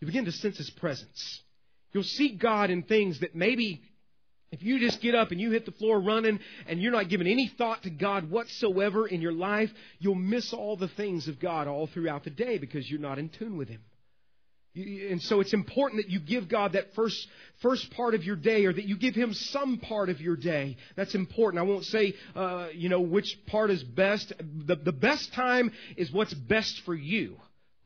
You begin to sense His presence. You'll see God in things that maybe if you just get up and you hit the floor running and you're not giving any thought to God whatsoever in your life, you'll miss all the things of God all throughout the day because you're not in tune with Him. And so it's important that you give God that first, first part of your day or that you give Him some part of your day. That's important. I won't say, uh, you know, which part is best. The, the best time is what's best for you.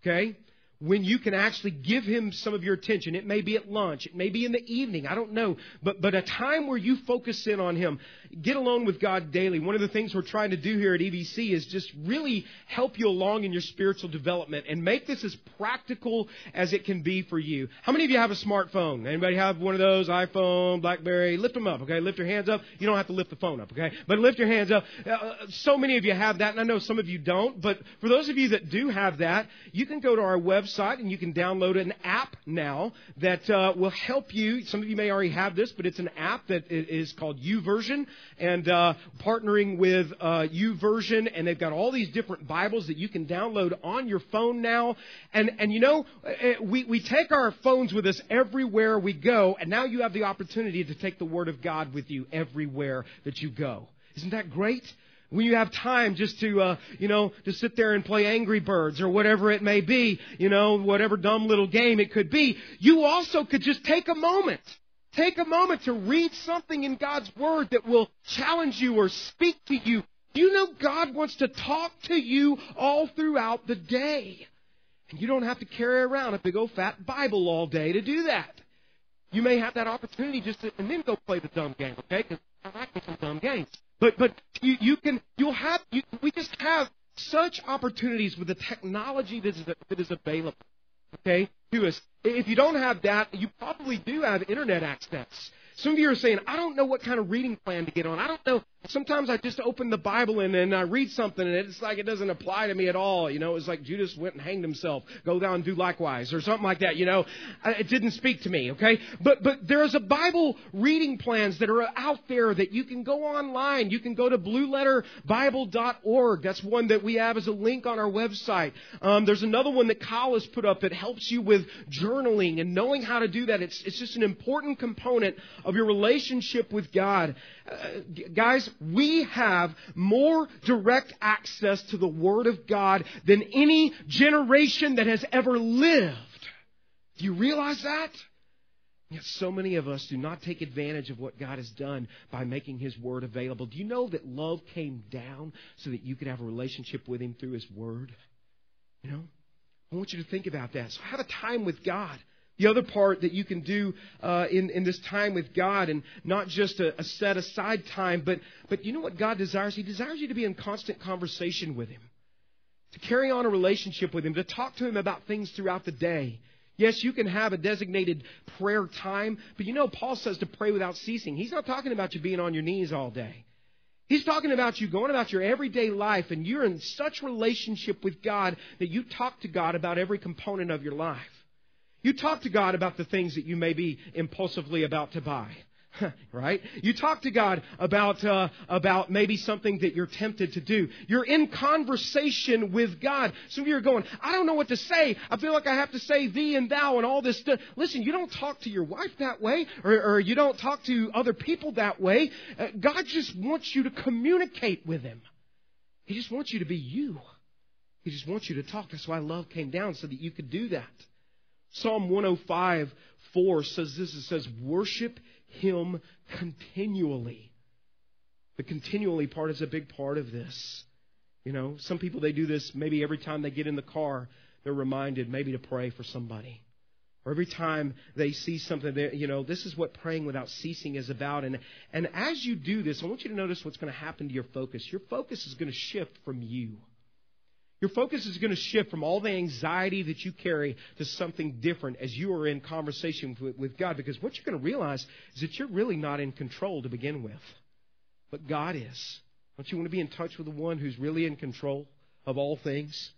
Okay? When you can actually give him some of your attention. It may be at lunch, it may be in the evening, I don't know, but, but a time where you focus in on him. Get alone with God daily. One of the things we're trying to do here at EVC is just really help you along in your spiritual development and make this as practical as it can be for you. How many of you have a smartphone? Anybody have one of those? iPhone, Blackberry? Lift them up, okay? Lift your hands up. You don't have to lift the phone up, okay? But lift your hands up. Uh, so many of you have that, and I know some of you don't, but for those of you that do have that, you can go to our website website and you can download an app now that uh, will help you. Some of you may already have this, but it's an app that is called YouVersion and uh, partnering with uh, YouVersion, and they've got all these different Bibles that you can download on your phone now. And and you know, uh, we we take our phones with us everywhere we go, and now you have the opportunity to take the Word of God with you everywhere that you go. Isn't that great? When you have time just to, uh, you know, to sit there and play Angry Birds or whatever it may be, you know, whatever dumb little game it could be, you also could just take a moment. Take a moment to read something in God's Word that will challenge you or speak to you. You know God wants to talk to you all throughout the day. And you don't have to carry around a big old fat Bible all day to do that. You may have that opportunity just to, and then go play the dumb game, okay? Because I like some dumb games. But but you, you can you'll have you, we just have such opportunities with the technology that is, that is available. Okay, to us. If you don't have that, you probably do have internet access. Some of you are saying, I don't know what kind of reading plan to get on. I don't know. Sometimes I just open the Bible and, and I read something and it's like it doesn't apply to me at all. You know, it's like Judas went and hanged himself. Go down and do likewise or something like that. You know, it didn't speak to me. Okay. But, but there's a Bible reading plans that are out there that you can go online. You can go to blueletterbible.org. That's one that we have as a link on our website. Um, there's another one that Kyle has put up that helps you with journaling and knowing how to do that. It's, it's just an important component of your relationship with God. Uh, guys, we have more direct access to the Word of God than any generation that has ever lived. Do you realize that? Yet so many of us do not take advantage of what God has done by making His Word available. Do you know that love came down so that you could have a relationship with Him through His Word? You know? I want you to think about that. So have a time with God. The other part that you can do uh, in, in this time with God, and not just a, a set aside time, but, but you know what God desires? He desires you to be in constant conversation with Him, to carry on a relationship with Him, to talk to Him about things throughout the day. Yes, you can have a designated prayer time, but you know, Paul says to pray without ceasing. He's not talking about you being on your knees all day. He's talking about you going about your everyday life and you're in such relationship with God that you talk to God about every component of your life. You talk to God about the things that you may be impulsively about to buy. right? You talk to God about uh, about maybe something that you're tempted to do. You're in conversation with God. Some of you are going, I don't know what to say. I feel like I have to say thee and thou and all this stuff. Listen, you don't talk to your wife that way, or, or you don't talk to other people that way. Uh, God just wants you to communicate with Him. He just wants you to be you. He just wants you to talk. That's why love came down so that you could do that. Psalm 105 4 says this it says, Worship Him continually. The continually part is a big part of this. You know, some people they do this maybe every time they get in the car. they're reminded maybe to pray for somebody. Or every time they see something, there, you know, this is what praying without ceasing is about. And, and as you do this, I want you to notice what's going to happen to your focus. Your focus is going to shift from you. Your focus is going to shift from all the anxiety that you carry to something different as you are in conversation with, God. Because what you're going to realize is that you're really not in control to begin with, but God is. Don't you want to be in touch with the one who's really in control of all things?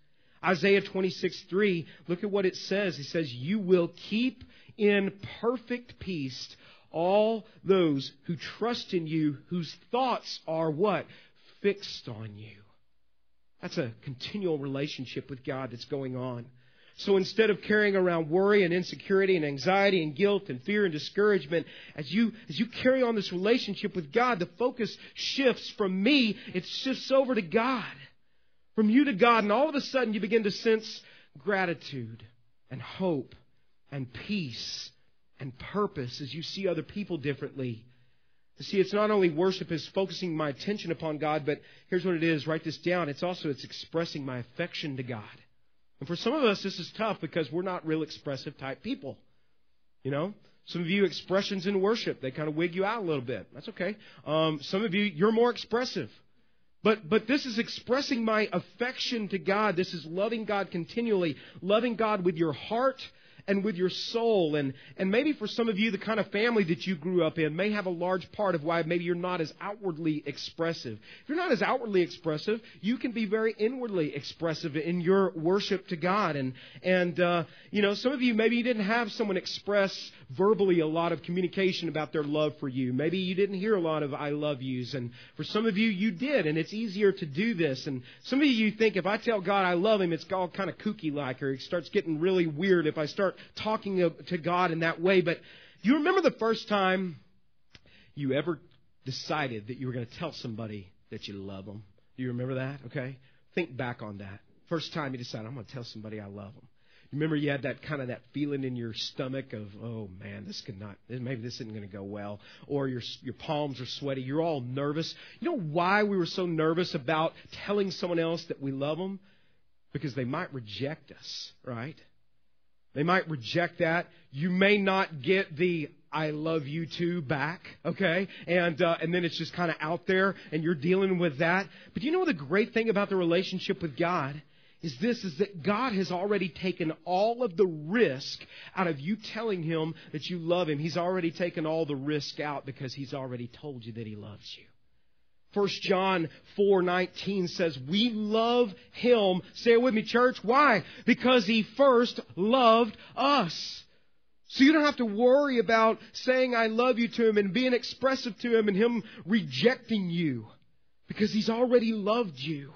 Isaiah 26, 3, look at what it says. It says, You will keep in perfect peace all those who trust in you, whose thoughts are what? Fixed on you. That's a continual relationship with God that's going on. So instead of carrying around worry and insecurity and anxiety and guilt and fear and discouragement, as you, as you carry on this relationship with God, the focus shifts from me, it shifts over to God. From you to God, and all of a sudden you begin to sense gratitude and hope and peace and purpose as you see other people differently. See, it's not only worship is focusing my attention upon God, but here's what it is. Write this down. It's also it's expressing my affection to God. And for some of us, this is tough because we're not real expressive type people. You know, some of you expressions in worship they kind of wig you out a little bit. That's okay. Um, some of you you're more expressive. But, but this is expressing my affection to God. This is loving God continually, loving God with your heart and with your soul. And, and maybe for some of you, the kind of family that you grew up in may have a large part of why maybe you're not as outwardly expressive. If you're not as outwardly expressive, you can be very inwardly expressive in your worship to God. And, and uh, you know, some of you, maybe you didn't have someone express verbally a lot of communication about their love for you. Maybe you didn't hear a lot of I love yous. And for some of you, you did. And it's easier to do this. And some of you think if I tell God I love him, it's all kind of kooky like, or it starts getting really weird if I start talking to God in that way. But do you remember the first time you ever decided that you were going to tell somebody that you love them? Do you remember that? Okay. Think back on that. First time you decided, I'm going to tell somebody I love them. Remember you had that kind of that feeling in your stomach of, oh man, this could not, maybe this isn't going to go well, or your your palms are sweaty. You're all nervous. You know why we were so nervous about telling someone else that we love them? Because they might reject us, right? They might reject that. You may not get the I love you too back, okay? And uh, and then it's just kind of out there, and you're dealing with that. But you know the great thing about the relationship with God is this: is that God has already taken all of the risk out of you telling Him that you love Him. He's already taken all the risk out because He's already told you that He loves you. 1 John 4:19 says, "We love him." Say it with me, church. Why? Because he first loved us. So you don't have to worry about saying I love you to him and being expressive to him and him rejecting you because he's already loved you.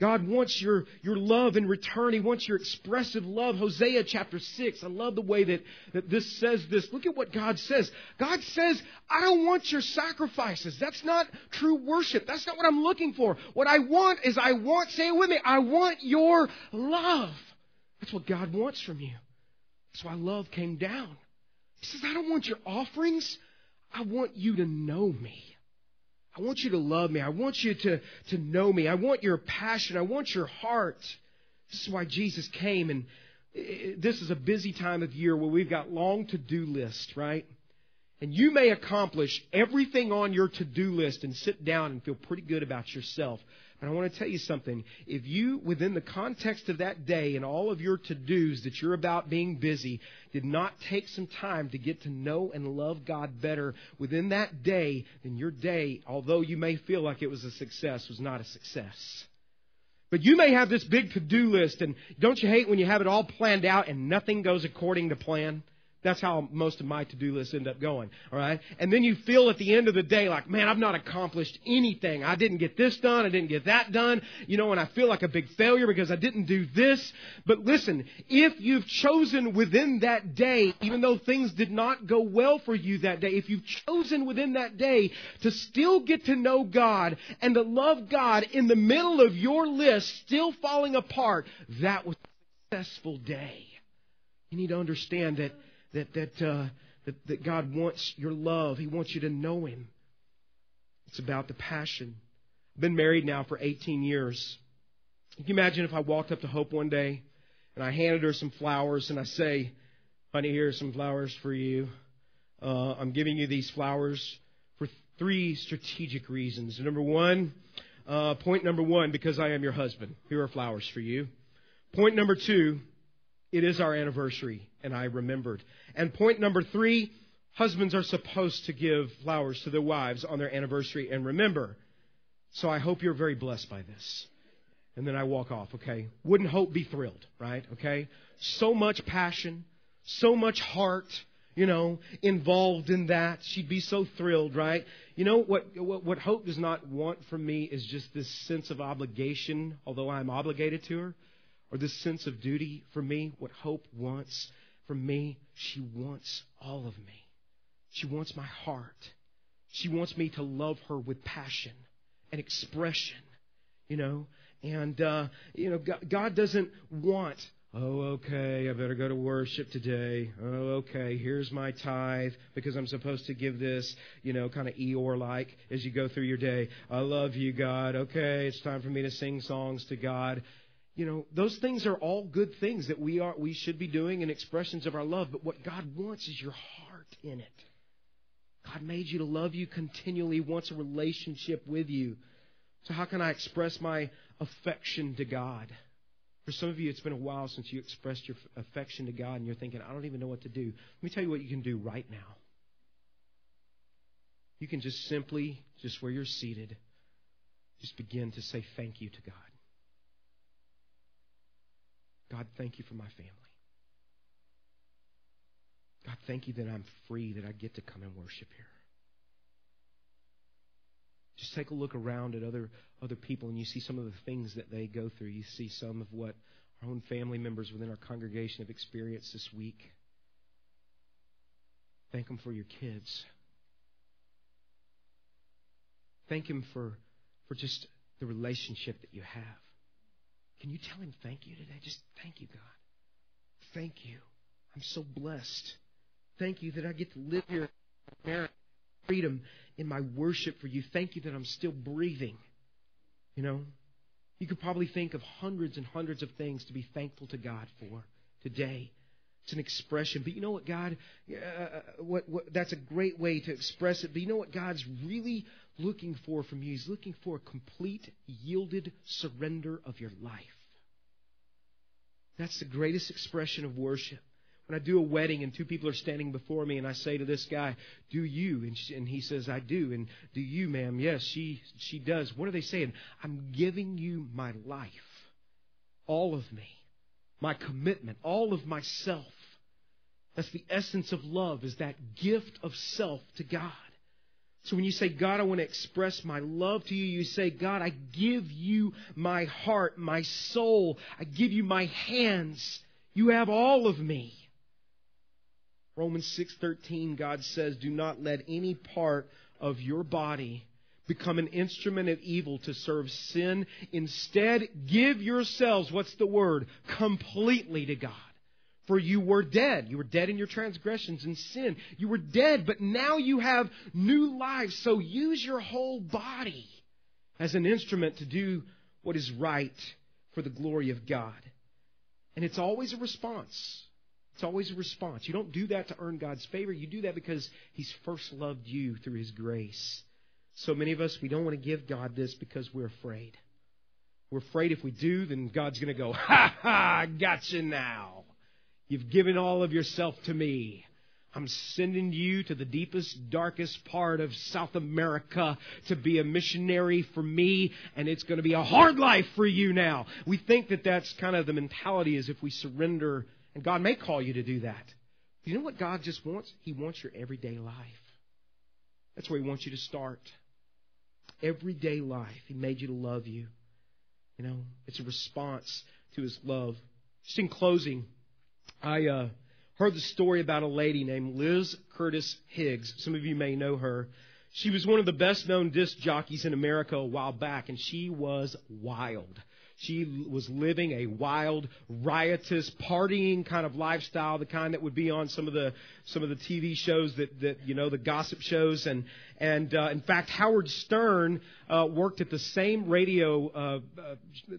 God wants your, your love in return. He wants your expressive love. Hosea chapter 6. I love the way that, that this says this. Look at what God says. God says, I don't want your sacrifices. That's not true worship. That's not what I'm looking for. What I want is I want, say it with me, I want your love. That's what God wants from you. That's why love came down. He says, I don't want your offerings. I want you to know me. I want you to love me. I want you to, to know me. I want your passion. I want your heart. This is why Jesus came. And this is a busy time of year where we've got long to do lists, right? And you may accomplish everything on your to do list and sit down and feel pretty good about yourself. And I want to tell you something. If you, within the context of that day and all of your to dos that you're about being busy, did not take some time to get to know and love God better within that day, then your day, although you may feel like it was a success, was not a success. But you may have this big to do list, and don't you hate when you have it all planned out and nothing goes according to plan? That's how most of my to-do lists end up going. All right. And then you feel at the end of the day like, man, I've not accomplished anything. I didn't get this done. I didn't get that done. You know, and I feel like a big failure because I didn't do this. But listen, if you've chosen within that day, even though things did not go well for you that day, if you've chosen within that day to still get to know God and to love God in the middle of your list still falling apart, that was a successful day. You need to understand that that, that, uh, that, that God wants your love. He wants you to know Him. It's about the passion. I've been married now for 18 years. Can you imagine if I walked up to Hope one day and I handed her some flowers, and I say, Honey, here are some flowers for you. Uh, I'm giving you these flowers for three strategic reasons. Number one, uh, point number one, because I am your husband. Here are flowers for you. Point number two, it is our anniversary, and I remembered. And point number three, husbands are supposed to give flowers to their wives on their anniversary and remember. So I hope you're very blessed by this. And then I walk off, okay? Wouldn't Hope be thrilled, right? Okay? So much passion, so much heart, you know, involved in that. She'd be so thrilled, right? You know, what, what, what Hope does not want from me is just this sense of obligation, although I'm obligated to her, or this sense of duty for me. What Hope wants from me, she wants all of me. She wants my heart. She wants me to love her with passion and expression, you know. And, uh, you know, God doesn't want Oh, okay, I better go to worship today. Oh, okay, here's my tithe because I'm supposed to give this, you know, kind of Eeyore like as you go through your day. I love you, God. Okay, it's time for me to sing songs to God. You know, those things are all good things that we are we should be doing and expressions of our love, but what God wants is your heart in it. God made you to love you continually, wants a relationship with you. So how can I express my affection to God? For some of you, it's been a while since you expressed your affection to God and you're thinking, I don't even know what to do. Let me tell you what you can do right now. You can just simply, just where you're seated, just begin to say thank you to God. God, thank you for my family. God, thank you that I'm free, that I get to come and worship here. Just take a look around at other other people and you see some of the things that they go through. You see some of what our own family members within our congregation have experienced this week. Thank them for your kids. Thank him for for just the relationship that you have. Can you tell him thank you today? Just thank you, God. Thank you. I'm so blessed. Thank you that I get to live here in freedom in my worship for you. Thank you that I'm still breathing. You know, you could probably think of hundreds and hundreds of things to be thankful to God for today. It's an expression. But you know what, God, uh, what, what, that's a great way to express it. But you know what God's really looking for from you? He's looking for a complete, yielded surrender of your life. That's the greatest expression of worship. When I do a wedding and two people are standing before me and I say to this guy, "Do you?" and, she, and he says, "I do." And "Do you, ma'am?" Yes, she she does. What are they saying? I'm giving you my life, all of me, my commitment, all of myself. That's the essence of love is that gift of self to God. So when you say, God, I want to express my love to you, you say, God, I give you my heart, my soul. I give you my hands. You have all of me. Romans 6:13 God says, "Do not let any part of your body become an instrument of evil to serve sin. Instead, give yourselves, what's the word? Completely to God. For you were dead. You were dead in your transgressions and sin. You were dead, but now you have new life. So use your whole body as an instrument to do what is right for the glory of God. And it's always a response. It's always a response. You don't do that to earn God's favor. You do that because He's first loved you through His grace. So many of us, we don't want to give God this because we're afraid. We're afraid if we do, then God's going to go, ha ha, I got you now. You've given all of yourself to me. I'm sending you to the deepest, darkest part of South America to be a missionary for me, and it's going to be a hard life for you now. We think that that's kind of the mentality is if we surrender and God may call you to do that. But you know what God just wants? He wants your everyday life. That's where He wants you to start. Everyday life. He made you to love you. You know, it's a response to His love. Just in closing, I uh, heard the story about a lady named Liz Curtis Higgs. Some of you may know her. She was one of the best known disc jockeys in America a while back, and she was wild. She was living a wild, riotous, partying kind of lifestyle, the kind that would be on some of the some of the TV shows that that you know the gossip shows and and uh, in fact Howard Stern uh, worked at the same radio uh, uh,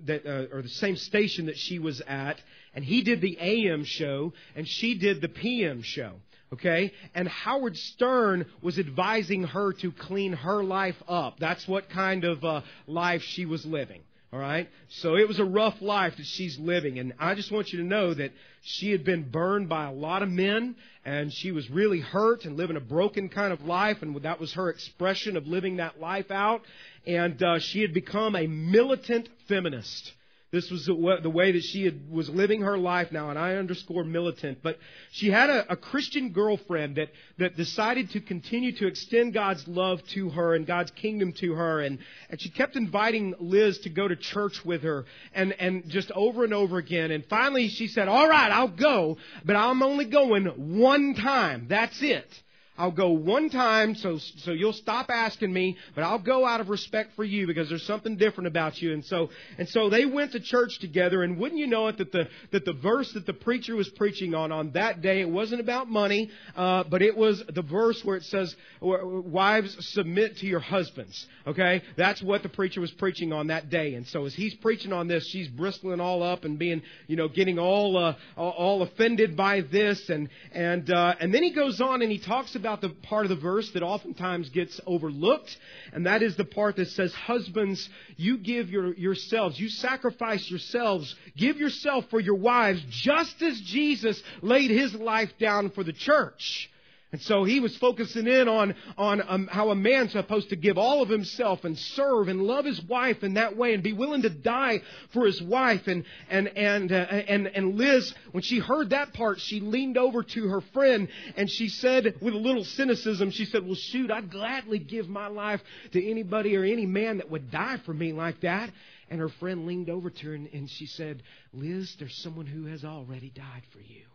that uh, or the same station that she was at, and he did the AM show and she did the PM show. Okay? And Howard Stern was advising her to clean her life up. That's what kind of uh, life she was living. All right? So it was a rough life that she's living. And I just want you to know that she had been burned by a lot of men and she was really hurt and living a broken kind of life. And that was her expression of living that life out. And uh, she had become a militant feminist. This was the way that she had, was living her life now, and I underscore militant. But she had a, a Christian girlfriend that, that decided to continue to extend God's love to her and God's kingdom to her. And, and she kept inviting Liz to go to church with her and, and just over and over again. And finally she said, All right, I'll go, but I'm only going one time. That's it. I'll go one time, so so you'll stop asking me, but I'll go out of respect for you because there's something different about you. And so and so they went to church together, and wouldn't you know it that the that the verse that the preacher was preaching on on that day it wasn't about money, uh, but it was the verse where it says, "Wives submit to your husbands." Okay, that's what the preacher was preaching on that day. And so as he's preaching on this, she's bristling all up and being you know getting all uh, all offended by this, and and uh, and then he goes on and he talks about about the part of the verse that oftentimes gets overlooked, and that is the part that says, Husbands, you give your, yourselves, you sacrifice yourselves, give yourself for your wives, just as Jesus laid his life down for the church. And so he was focusing in on, on um, how a man's supposed to give all of himself and serve and love his wife in that way and be willing to die for his wife. And, and, and, uh, and, and Liz, when she heard that part, she leaned over to her friend and she said, with a little cynicism, she said, well, shoot, I'd gladly give my life to anybody or any man that would die for me like that. And her friend leaned over to her and, and she said, Liz, there's someone who has already died for you.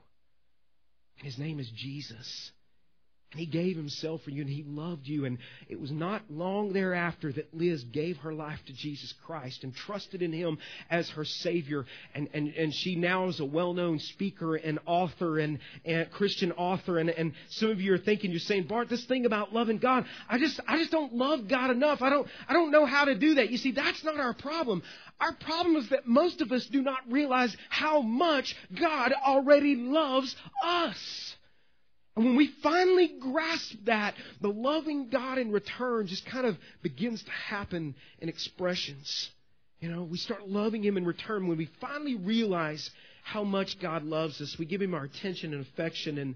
His name is Jesus. He gave himself for you and he loved you. And it was not long thereafter that Liz gave her life to Jesus Christ and trusted in him as her Savior. And, and, and she now is a well known speaker and author and, and Christian author. And, and some of you are thinking, you're saying, Bart, this thing about loving God, I just, I just don't love God enough. I don't, I don't know how to do that. You see, that's not our problem. Our problem is that most of us do not realize how much God already loves us. And when we finally grasp that, the loving God in return just kind of begins to happen in expressions. You know, we start loving Him in return when we finally realize how much God loves us. We give Him our attention and affection, and,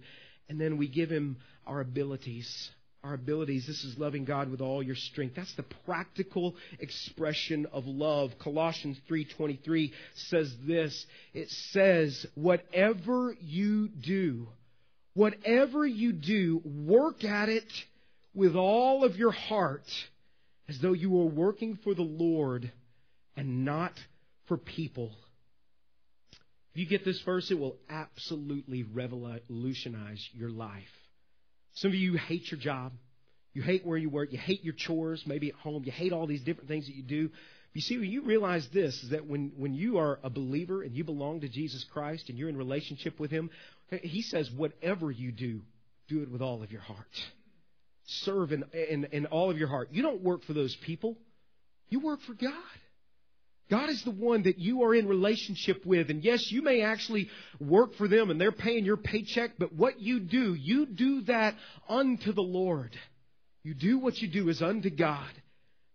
and then we give Him our abilities. Our abilities. This is loving God with all your strength. That's the practical expression of love. Colossians 3:23 says this. It says, "Whatever you do, Whatever you do, work at it with all of your heart as though you were working for the Lord and not for people. If you get this verse, it will absolutely revolutionize your life. Some of you hate your job. You hate where you work. You hate your chores, maybe at home. You hate all these different things that you do. You see, when you realize this, is that when, when you are a believer and you belong to Jesus Christ and you're in relationship with Him, He says, whatever you do, do it with all of your heart. Serve in, in, in all of your heart. You don't work for those people. You work for God. God is the one that you are in relationship with. And yes, you may actually work for them and they're paying your paycheck, but what you do, you do that unto the Lord. You do what you do is unto God.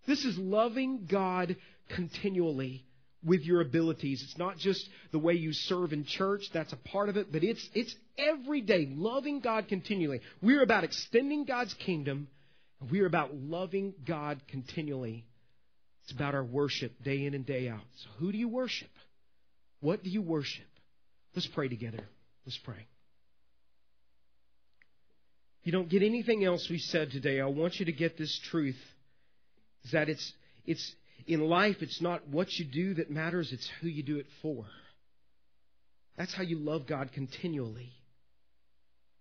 This is loving God continually with your abilities. It's not just the way you serve in church, that's a part of it, but it's it's every day loving God continually. We're about extending God's kingdom, and we're about loving God continually. It's about our worship day in and day out. So who do you worship? What do you worship? Let's pray together. Let's pray. You don't get anything else we said today, I want you to get this truth is that it's, it's, in life, it's not what you do that matters, it's who you do it for. That's how you love God continually.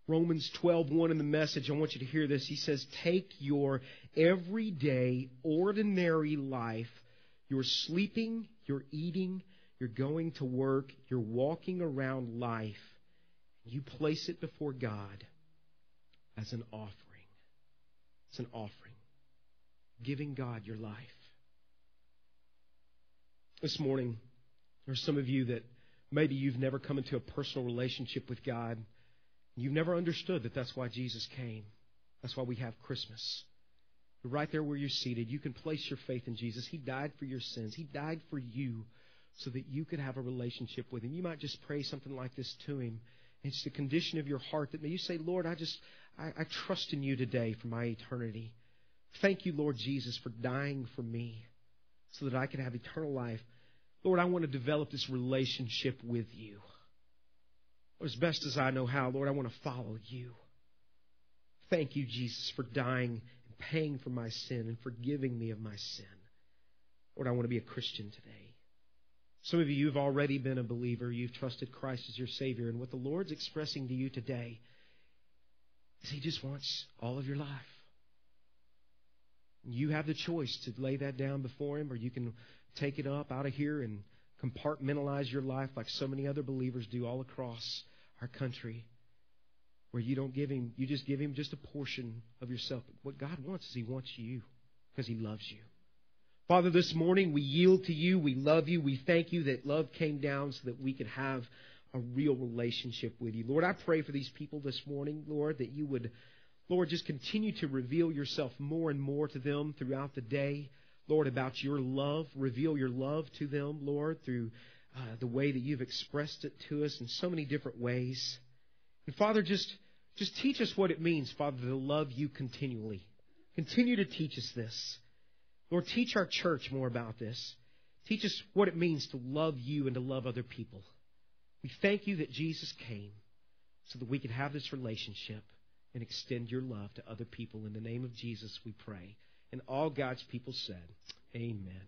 Romans 12:1 in the message, I want you to hear this. He says, "Take your everyday ordinary life, your sleeping, You're eating, you're going to work, you're walking around life. You place it before God as an offering. It's an offering. Giving God your life. This morning, there's some of you that maybe you've never come into a personal relationship with God. You've never understood that that's why Jesus came. That's why we have Christmas. Right there where you're seated, you can place your faith in Jesus. He died for your sins. He died for you so that you could have a relationship with Him. You might just pray something like this to Him. It's the condition of your heart that may you say, Lord, I just, I, I trust in you today for my eternity. Thank you, Lord Jesus, for dying for me so that I can have eternal life. Lord, I want to develop this relationship with you. As best as I know how, Lord, I want to follow you. Thank you, Jesus, for dying and paying for my sin and forgiving me of my sin. Lord, I want to be a Christian today. Some of you have already been a believer. You've trusted Christ as your Savior. And what the Lord's expressing to you today is He just wants all of your life. You have the choice to lay that down before Him, or you can take it up out of here and compartmentalize your life like so many other believers do all across our country, where you don't give Him, you just give Him just a portion of yourself. What God wants is He wants you because He loves you. Father, this morning we yield to you. We love you. We thank you that love came down so that we could have a real relationship with you. Lord, I pray for these people this morning, Lord, that you would, Lord, just continue to reveal yourself more and more to them throughout the day. Lord, about your love. Reveal your love to them, Lord, through uh, the way that you've expressed it to us in so many different ways. And Father, just, just teach us what it means, Father, to love you continually. Continue to teach us this. Lord, teach our church more about this. Teach us what it means to love you and to love other people. We thank you that Jesus came so that we could have this relationship and extend your love to other people. In the name of Jesus, we pray. And all God's people said, Amen.